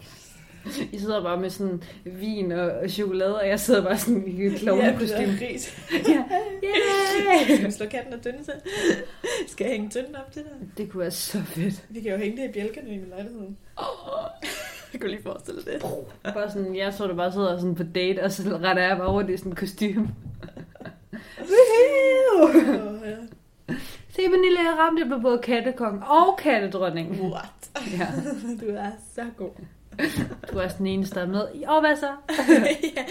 (laughs) I sidder bare med sådan vin og chokolade, og jeg sidder bare sådan i et Ja, klovnekostyme. det er ris. Ja. Skal Yeah! vi slå katten og tynde til? Skal jeg hænge tynden op til dig? Det kunne være så fedt. Vi kan jo hænge det i bjælkerne i min lejlighed. (laughs) Jeg kunne lige forestille det. Bare sådan, jeg tror, du bare sidder sådan på date, og så retter jeg bare rundt i sådan en. (laughs) Woohoo! Ja. Se, Pernille, jeg ramte, jeg blev både kattekong og kattedronning. What? Ja, (laughs) Du er så god. du er sådan eneste, der er med. Og hvad så? ja.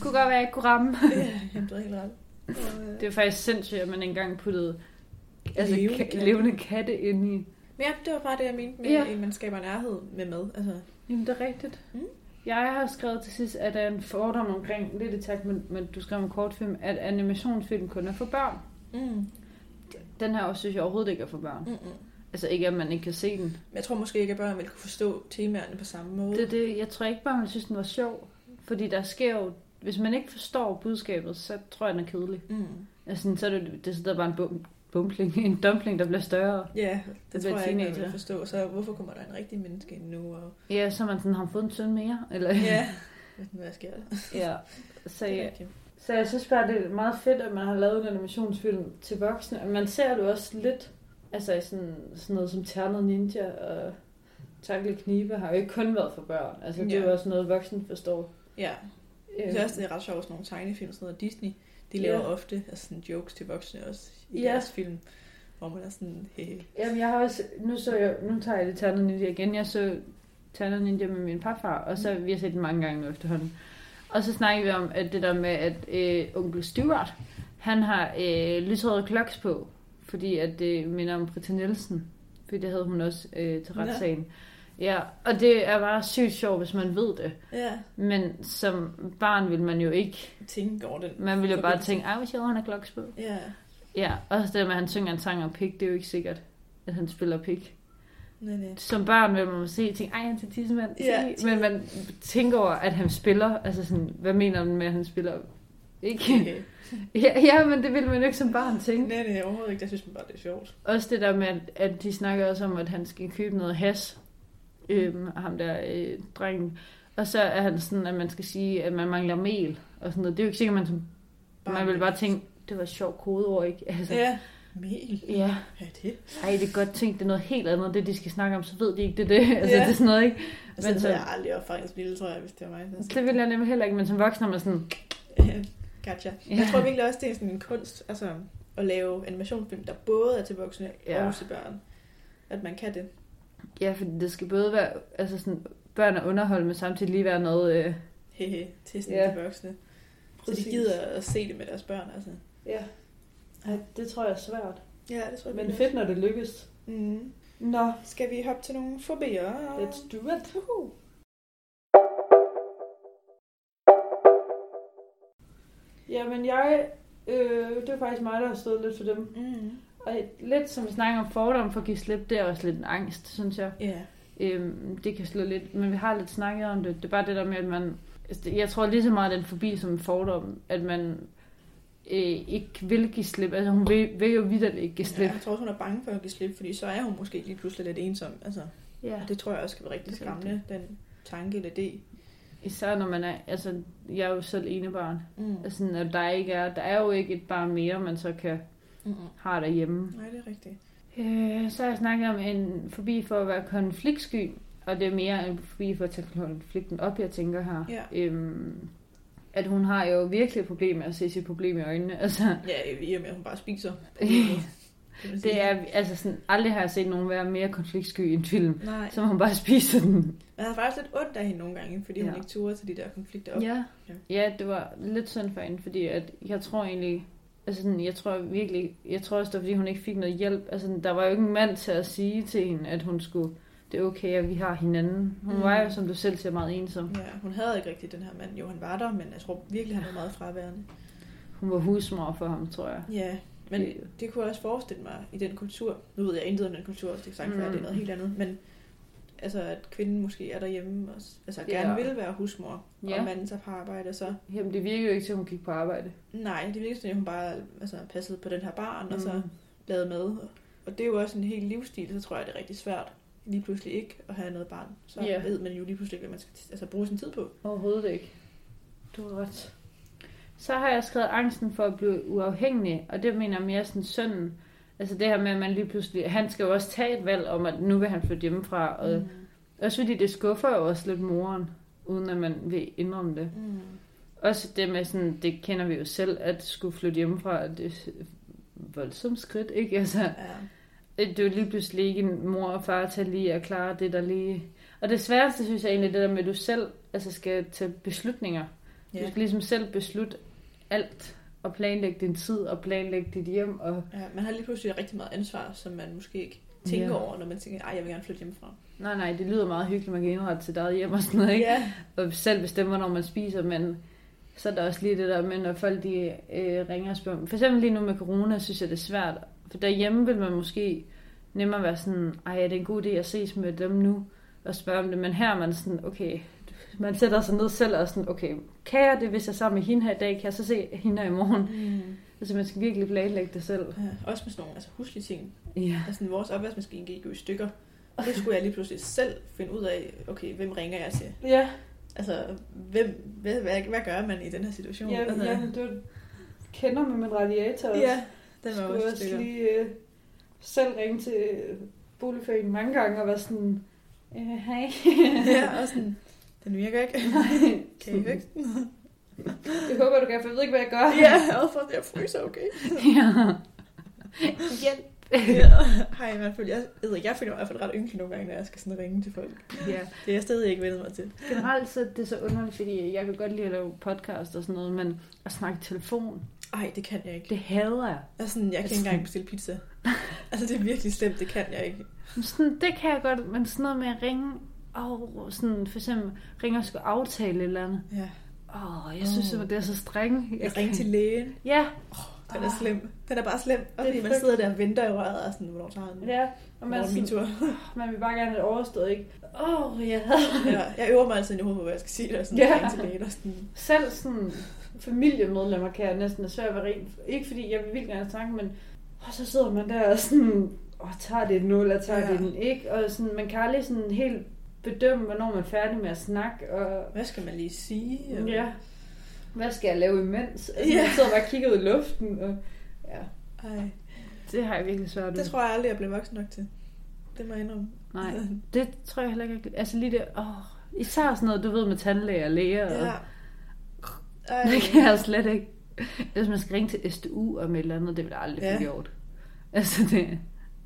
Kunne godt være, jeg ikke kunne ramme. ja, jamen, du er helt ret. Og, øh, Det er faktisk sindssygt, at man engang puttede altså, Levende katte. levende katte ind i. Men ja, det var bare det, jeg mente med, Ja. at man skaber nærhed med mad. Altså, Jamen, det er rigtigt. Mm. Jeg har skrevet til sidst, at der er en fordom omkring, lidt i takt med, med du skrev om kortfilm, at animationsfilm kun er for børn. mm, Den her også synes jeg overhovedet ikke er for børn. mm, mm. Altså ikke, at man ikke kan se den. Men jeg tror måske ikke, at børn vil kunne forstå temaerne på samme måde. Det, er det, jeg tror ikke bare, man synes, den var sjov. Fordi der sker jo, hvis man ikke forstår budskabet, så tror jeg, den er kedelig. Mm. Altså, så er det, det sidder bare en bum, bumpling, (laughs) en dumpling, der bliver større. Ja, det Det tror jeg ikke, man teenager. forstå. Så hvorfor kommer der en rigtig menneske ind nu? Og... Ja, så er man sådan, har fået en søn mere? Eller, Ja, (laughs) hvad sker der? ja. (laughs) Så, Det er ja. rigtigt. så jeg synes bare, det er meget fedt, at man har lavet en animationsfilm til voksne. Og man ser det også lidt, altså i sådan, sådan noget som Ternet Ninja og Takle Knibe har jo ikke kun været for børn. Altså det er jo Ja. også noget, voksne forstår. Ja, jeg Øhm, synes også, det er ret sjovt, sådan nogle tegnefilm, sådan noget Disney. De Ja. laver ofte altså sådan jokes til voksne også i Ja. deres film. Hvor man er sådan, hey, Jamen, jeg har også, nu, så jeg, nu tager jeg det Ternet Ninja igen. Jeg så Ternet Ninja med min papfar, og så vi har set den mange gange nu efterhånden. Og så snakker vi om at det der med, at øh, onkel Stuart, han har øh, lyserøde kloks på, fordi at det minder om Britta Nielsen. Fordi det havde hun også øh, til retssagen. Ja, og det er bare sygt sjovt, hvis man ved det. ja, Men som barn vil man jo ikke. tænke over den. Man vil jo bare tænke, ej, hvor sjovt, han har kloks på. Ja, Ja, også det med, at han synger en sang om pik, det er jo ikke sikkert, at han spiller pik. nej, nej. Som barn vil man se tænke, ej, han er tissemand. Ja. Men man tænker over, at han spiller, altså sådan, hvad mener man med, at han spiller? Ikke? Okay. (laughs) Ja, ja, men det vil man jo ikke som barn tænke. Nej, nej, overhovedet ikke. Der synes man bare, det er sjovt. Også det der med, at, at de snakker også om, at han skal købe noget has. Øhm, ham der øh, drengen. Og så er han sådan, at man skal sige, at man mangler mel. Og sådan noget. Det er jo ikke sikkert, man, som, man vil bare tænke, det var et sjovt kodeord, ikke? Altså, Ja, mel. ja. Hvad er det? Ej, det er godt tænkt, det er noget helt andet, det de skal snakke om, så ved de ikke, det det. Altså, Ja. det er sådan noget, ikke? Altså, Men det så- jeg aldrig lille, tror jeg, hvis det var mig. Altså, Det vil jeg nemlig heller ikke, men som voksen er man sådan, Gotcha. Ja. Jeg tror virkelig også, det er sådan en kunst, altså at lave animationsfilm, der både er til voksne Ja. og til børn. At man kan det. ja, fordi det skal både være, altså sådan, børn og underhold, men samtidig lige være noget, øh, Hehe, til sådan Ja. til voksne. Så Præcis. de gider at se det med deres børn, altså. Ja. Ej, det tror jeg er svært. Ja, det tror jeg. Men fedt, når det lykkes. Mm. Nå, Skal vi hoppe til nogle fobier? let's do it. Uhu. Jamen, jeg, øh, det er faktisk mig, der har stået lidt for dem. Mm. Og lidt som vi snakker om fordom for at give slip, det er også lidt en angst, synes jeg. Ja. Øhm, det kan slå lidt, men vi har lidt snakket om det. Det er bare det der med, at man... altså, Jeg tror lige så meget, at den forbi som en fordom, at man øh, ikke vil give slip. Altså hun vil, vil jo vidderligt ikke give ja. slip. Jeg tror også, hun er bange for at give slip, fordi så er hun måske lige pludselig lidt ensom. Altså, Ja. det tror jeg også kan være rigtig skræmmende, den tanke eller idé. Især når man er... Altså, jeg er jo selv enebarn. Mm. Altså, at der ikke er... Der er jo ikke et barn mere, man så kan Mm-mm. have derhjemme. Nej, det er rigtigt. Øh, så har jeg snakket om en forbi for at være konfliktsky. Og det er mere en forbi for at tage konflikten op, jeg tænker her. Ja. Øhm, at hun har jo virkelig et problem med at se sit problem i øjnene. Altså, Ja, i og med, at hun bare spiser. (laughs) Det er, altså sådan, aldrig har jeg set nogen være mere konfliktsky i en film, Nej, som hun bare spiser den. jeg har faktisk lidt ondt af hende nogle gange, fordi. Ja. hun ikke turde til de der konflikter op. Ja. Ja. ja, det var lidt synd for hende, fordi at jeg tror egentlig, Altså, sådan, jeg tror virkelig, jeg tror også, det var, fordi hun ikke fik noget hjælp. Altså, der var jo ikke en mand til at sige til hende, at hun skulle, det er okay, at vi har hinanden. Hun Mm. mm. var jo, som du selv siger, meget ensom. Ja, hun havde ikke rigtig den her mand. Jo, han var der, men jeg tror virkelig, han var meget fraværende. Hun var husmor for ham, tror jeg. Ja, men Det- det kunne jeg også forestille mig i den kultur. Nu ved jeg intet om den kultur, det kan sagtens være, Mm. det er noget helt andet. Men altså, at kvinden måske er derhjemme og altså, Ja. gerne vil være husmor, Ja. og manden tager på arbejde, så Jamen, det virkede jo ikke til, at hun gik på arbejde. nej, det virker sådan, at hun bare altså, passede på den her barn, og så Mm. lavede med. Og det er jo også en helt livsstil, så tror jeg, det er rigtig svært lige pludselig ikke at have noget barn. Så Ja. ved man jo lige pludselig ikke, hvad man skal altså, bruge sin tid på. Overhovedet ikke. Du har ret. Så har jeg skrevet angsten for at blive uafhængig, og det mener jeg mere sådan sønnen. Altså det her med, at man lige pludselig... Han skal jo også tage et valg om, at nu vil han flytte hjemmefra. Og Mm. også fordi det skuffer jo også lidt moren, uden at man vil indrømme det. Mm. Også det med sådan, det kender vi jo selv, at skulle flytte hjemmefra, det er et voldsomt skridt, ikke? Altså, Ja. Det er jo lige pludselig ikke en mor og far til lige at klare det, der lige... Og det sværeste, synes jeg egentlig, det der med, at du selv altså, skal tage beslutninger. Ja. Du skal ligesom selv beslutte alt, og planlægge din tid, og planlægge dit hjem, og ja, man har lige pludselig rigtig meget ansvar, som man måske ikke tænker Ja. over, når man tænker, ej, jeg vil gerne flytte hjemmefra. nej, nej, det lyder meget hyggeligt, man kan indrette sit eget hjem og sådan noget, ikke? Ja. og selv bestemme, når man spiser, men så er der også lige det der med, når folk de, øh, ringer og spørger. For eksempel lige nu med corona, synes jeg, det er svært. For derhjemme vil man måske nemmere være sådan, ej, er det en god idé at ses med dem nu? Og spørge om det, men her er man sådan, okay, man sætter sig ned selv og sådan, okay, kan jeg det, hvis jeg er sammen med hende her i dag? Kan jeg så se hende her i morgen? Mm. Altså, man skal virkelig planlægge det selv. ja. Også med sådan nogle altså, huslige ting. Ja. Altså, vores opvaskemaskine gik jo i stykker. Og det skulle jeg lige pludselig selv finde ud af, okay, hvem ringer jeg til? Ja, Altså, hvem, hvad, hvad, hvad gør man i den her situation? ja, altså, ja du kender med min radiator også. ja, den var skulle også også lige øh, selv ringe til boligforeningen mange gange og være sådan, øh, hej. (laughs) ja, og sådan, den virker ikke. (laughs) Nej. (laughs) Kan I fikse den? Det håber du kan, for jeg ved ikke, hvad jeg gør. ja, og for at jeg fryser, okay. ja. Hjælp. ja. Hej, i hvert fald, jeg, jeg, ved ikke, jeg føler mig i hvert fald ret ynkelig nogle gange, når jeg skal sådan ringe til folk. ja. Det er jeg stadig ikke vendt mig til. Generelt så er det så underligt, fordi jeg kan godt lide at lave podcast og sådan noget, men at snakke telefon, Ej, det kan jeg ikke. det hader jeg. Jeg, sådan, jeg kan ikke engang bestille pizza. (laughs) altså, det er virkelig slemt, det kan jeg ikke. Sådan, det kan jeg godt, men sådan noget med at ringe, og sådan for eksempel ringe og skulle aftale et eller andet. Ja. Åh, oh, jeg synes, oh. det er så streng. Jeg ringer til lægen. Ja, Den er slem. Den er bare slem. Og Det er man sidder der og venter i røret og sådan, hvornår tager den? ja. Og man, er min sådan, tur. (laughs) man vil bare gerne have det overstået, ikke? Åh, oh, jeg ja, jeg øver mig altid i hovedet på, hvad jeg skal sige. Der, sådan, Ja. ja. til lægen og sådan. Selv sådan familiemedlemmer kan jeg næsten svært at ringe. Ikke fordi jeg vil vildt gerne snakke, men og så sidder man der og sådan, og tager det nu, eller tager ja. Ja. det den ikke. Og sådan, man kan aldrig sådan helt bedømme, hvornår man er færdig med at snakke. Og Hvad skal man lige sige? Og- ja, hvad skal jeg lave imens? Altså, Ja. Man sidder bare og kigger ud i luften. Og, ja, Ej, det har jeg virkelig svært ved. det tror jeg aldrig, jeg blev voksen nok til. Det må jeg indrømme. Nej, det tror jeg heller ikke. Altså lige det, åh, især sådan noget, du ved med tandlæger og læger. Og, Ej. Det kan jeg slet ikke. Hvis man skal ringe til SDU om et eller andet, det vil jeg aldrig få Ja. gjort. Altså det...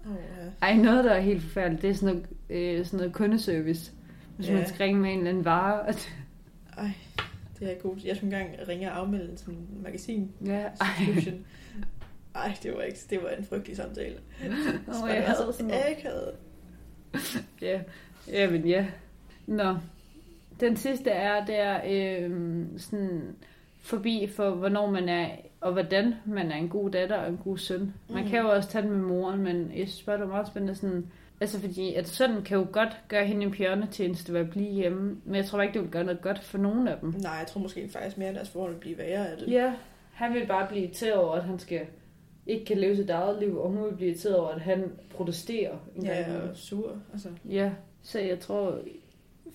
Oh, ja. Ej, noget, der er helt forfærdeligt, det er sådan noget, øh, sådan noget kundeservice. Hvis Ja. man skal ringe med en eller anden vare. Og det, Ej, det er ikke god. Jeg skulle engang ringe og afmelde sådan en magasin. ja, ej. Det var ikke, det var en frygtelig samtale. Åh, oh, jeg havde sådan noget. akavet. Ja, ja, men ja. Nå. Den sidste er, det er øh, sådan forbi for, hvornår man er, og hvordan man er en god datter og en god søn. Man Mhm. kan jo også tage det med moren, men jeg synes bare, det er meget spændende sådan, altså fordi, at sønnen kan jo godt gøre hende en bjørnetjeneste ved at blive hjemme, men jeg tror ikke, det vil gøre noget godt for nogen af dem. Nej, jeg tror måske faktisk mere, at deres forhold vil blive værre af det. Ja, han vil bare blive irriteret over, at han skal ikke kan leve sit eget liv, og hun vil blive irriteret over, at han protesterer. En gang Ja, imellem. og sur. Altså, Ja, så jeg tror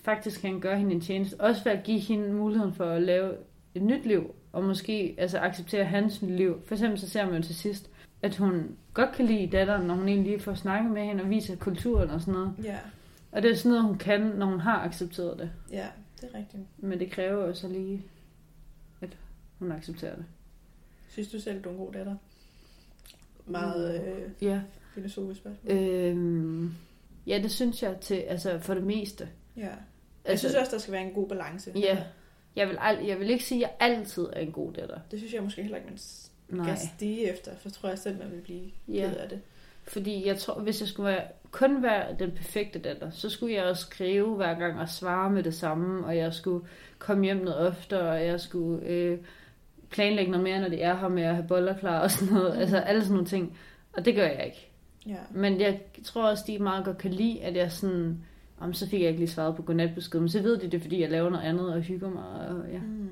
faktisk, han gør hende en tjeneste. Også ved at give hende muligheden for at lave et nyt liv, og måske altså, acceptere hans liv. For eksempel så ser man jo til sidst, at hun godt kan lide datteren, når hun egentlig lige får snakket med hende og viser kulturen og sådan noget. ja, Og det er sådan noget, hun kan, når hun har accepteret det. ja, det er rigtigt. Men det kræver jo så lige, at hun accepterer det. Synes du selv, du er en god datter? Meget øh, Ja. filosofisk spørgsmål. Øhm, ja, det synes jeg til, altså for det meste. Ja. Jeg Altså, synes også, der skal være en god balance. Ja. Jeg vil, ald- jeg vil ikke sige, at jeg altid er en god datter. Det synes jeg måske heller ikke, man Nej. kan stige efter, for tror jeg selv, man vil blive Ja. ked af det. Fordi jeg tror, hvis jeg skulle være, kun være den perfekte datter, så skulle jeg også skrive hver gang og svare med det samme, og jeg skulle komme hjem noget oftere, og jeg skulle øh, planlægge noget mere, når de er her med at have boller klar og sådan noget. Mm. Altså alle sådan nogle ting. Og det gør jeg ikke. Ja. Men jeg tror også, de meget godt kan lide, at jeg sådan... Om så fik jeg ikke lige svaret på godnatbesked, men så ved de det, fordi jeg laver noget andet og hygger mig. Og, ja. Mm.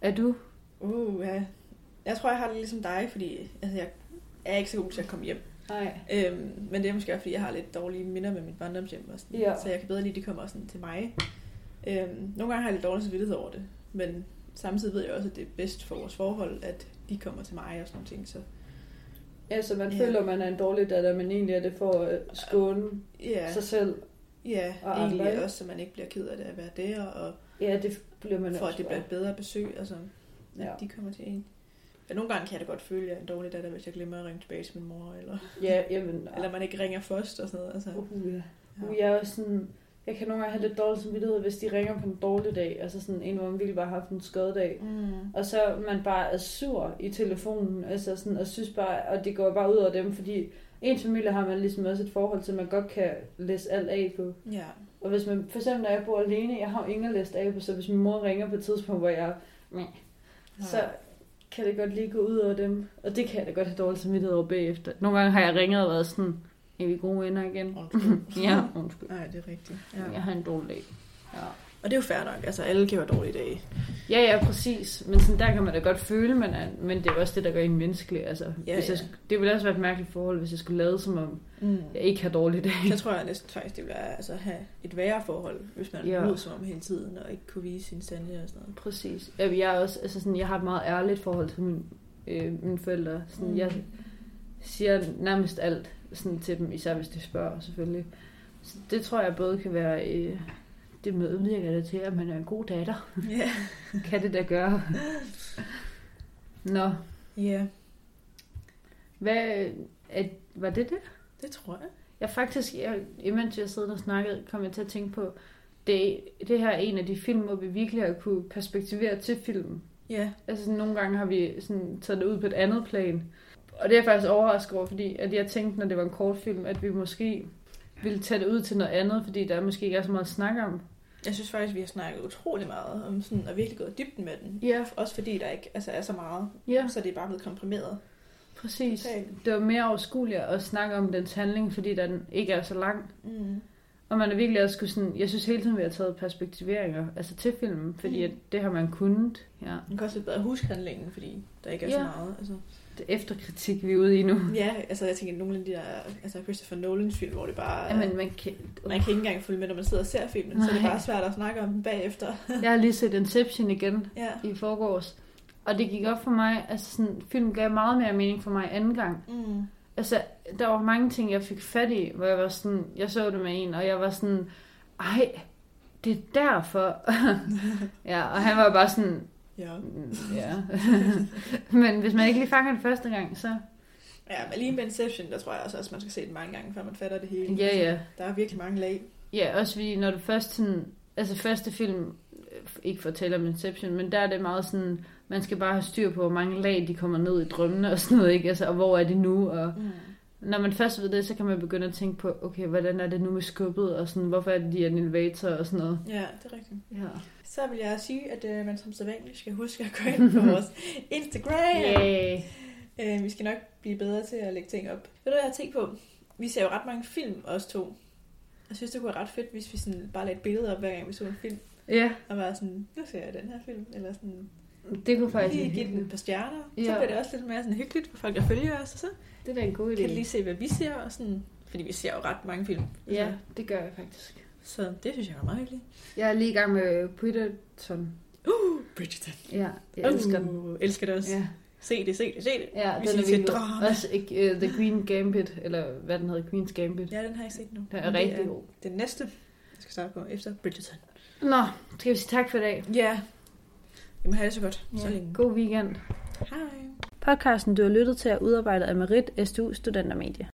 Er du? Uh, ja. Jeg tror, jeg har det ligesom dig, fordi altså, jeg er ikke så god til at komme hjem. Nej. Øhm, men det er måske også, fordi jeg har lidt dårlige minder med mit barndomshjem. Og sådan, Ja. Så jeg kan bedre lide, at de kommer sådan til mig. Øhm, nogle gange har jeg lidt dårlig samvittighed over det. Men samtidig ved jeg også, at det er bedst for vores forhold, at de kommer til mig og sådan nogle ting. Så Ja, så man Ja. føler, man er en dårlig datter, men egentlig er det for at skåne ja, sig selv. Ja og egentlig ikke? også, så man ikke bliver ked af det at være der. Og Ja, det bliver man for at det bliver et bedre besøg. Altså, Ja. de kommer til en. Ja, nogle gange kan jeg da godt føle, at jeg er en dårlig datter, hvis jeg glemmer at ringe tilbage til min mor. Eller, Ja, jamen, (laughs) eller man ikke ringer først og sådan noget. Altså, uh, ja. Uh, jeg er også sådan, jeg kan nogle gange have lidt dårlig samvittighed, hvis de ringer på en dårlig dag. Altså sådan en, hvor man virkelig bare har haft en skadedag. Mm. Og så man bare er sur i telefonen, altså sådan, og synes bare, og det går bare ud over dem, fordi ens familie har man ligesom også et forhold til, at man godt kan læse alt af på. Ja. Og hvis man, for eksempel når jeg bor alene, jeg har jo ingen at læse af på, så hvis min mor ringer på et tidspunkt, hvor jeg, meh, så kan det godt lige gå ud over dem. Og det kan jeg da godt have dårlig samvittighed over bagefter. Nogle gange har jeg ringet og været sådan, er vi gode venner igen? Undskyld. (laughs) ja, undskyld. Nej, det er rigtigt. Ja. Jeg har en dårlig dag. Ja. Og det er jo fair nok. Altså, alle kan have dårlige dage. Ja, ja, præcis. Men sådan, der kan man da godt føle, man er, men det er også det, der gør en menneskelig. Altså, Ja, hvis jeg, ja. sk- det ville også være et mærkeligt forhold, hvis jeg skulle lade som om, Mm. jeg ikke har dårlige dage. Så tror jeg næsten faktisk, det ville være altså, have et værre forhold, hvis man Ja. lød som om hele tiden, og ikke kunne vise sin sande og sådan noget. Præcis. Jeg, jeg, er også, altså sådan, jeg har et meget ærligt forhold til min, øh, mine forældre. Sådan, Mm. Jeg siger nærmest alt sådan, til dem, især hvis de spørger selvfølgelig. Så det tror jeg både kan være, øh, det medvirker det til, at man er en god datter. Ja. (laughs) kan det da gøre. Nå, Ja, hvad, er, var det det? det tror jeg. Jeg faktisk, jeg, imens jeg sad og snakkede, kom jeg til at tænke på, det, det her er en af de film, hvor vi virkelig har kunne perspektivere til filmen. Ja, Altså sådan, nogle gange har vi sådan, taget det ud på et andet plan. Og det er jeg faktisk overrasket over, fordi at jeg tænkte, når det var en kortfilm, at vi måske ville tage det ud til noget andet, fordi der måske ikke er så meget at snakke om. Jeg synes faktisk, vi har snakket utrolig meget om sådan, og virkelig gået dybden med den. Ja, Også fordi der ikke altså, er så meget, ja, så det er bare blevet komprimeret. præcis. Totalt. Det var mere overskueligt at snakke om dens handling, fordi den ikke er så lang. Mm. Og man er virkelig også skulle sådan, jeg synes hele tiden, vi har taget perspektiveringer altså til filmen, fordi Mm. at det har man kunnet. Ja. Man kan også lidt bedre huske handlingen, fordi der ikke er Ja. så meget. Altså. Er efterkritik, vi er ude i nu. Ja, altså jeg tænker, nogle af de der altså Christopher Nolans film, hvor det bare... Jamen, man kan... Man kan ikke engang følge med, når man sidder og ser filmen, så er det Nej. bare svært at snakke om den bagefter. (laughs) Jeg har lige set Inception igen ja. i forgårs. Og det gik op for mig, altså sådan, film gav meget mere mening for mig anden gang. Mm. Altså, der var mange ting, jeg fik fat i, hvor jeg var sådan, jeg så det med en, og jeg var sådan, ej, det er derfor. (laughs) ja, og han var bare sådan, Ja. "Mm, ja. (laughs) Men hvis man ikke lige fanger det første gang, så... Ja, men lige med Inception, der tror jeg også, at man skal se det mange gange, før man fatter det hele. Ja, ja. Der er virkelig mange lag. Ja, også fordi, når du først sådan, altså første film, øh, ikke for at tale om Inception, men der er det meget sådan, man skal bare have styr på, hvor mange lag de kommer ned i drømmene og sådan noget, ikke? Altså, og hvor er de nu, og Mm. Når man først ved det, så kan man begynde at tænke på, okay, hvordan er det nu med skubbet, og sådan, hvorfor er det, de er en elevator, og sådan noget. Ja, det er rigtigt. Ja. Så vil jeg sige, at øh, man som sædvanligt skal huske at gå (laughs) ind på vores Instagram. Yay. Øh, vi skal nok blive bedre til at lægge ting op. Ved du, hvad jeg har tænkt på? Vi ser jo ret mange film, os to. Jeg synes, det kunne være ret fedt, hvis vi sådan bare lagde et billede op, hver gang vi så en film. Ja, Og var sådan, nu ser jeg den her film. Eller sådan, det kunne faktisk lige give den et par stjerner. Så Ja. bliver det også lidt mere sådan hyggeligt for folk, der følger os. Og så Det er da en god idé. kan lige se, hvad vi ser. Og sådan, fordi vi ser jo ret mange film. Ja, det gør jeg faktisk. Så det synes jeg er meget hyggeligt. Jeg er lige i gang med Bridgerton. Uh, Bridgerton. Ja, jeg elsker den. Uh, elsker det også. Ja, Se det, se det, se det. ja Vi den er virkelig. Også ikke, uh, The Queen Gambit, eller hvad den hedder, Queen's Gambit. Ja, den har jeg ikke set nu. Den er Men rigtig god. Den næste, jeg skal starte på efter Bridgerton. Nå, skal vi sige tak for i dag. Ja. Må have det så godt. Så længe. God weekend. Hej. Podcasten, du har lyttet til, er udarbejdet af Merit SDU Studentermedie.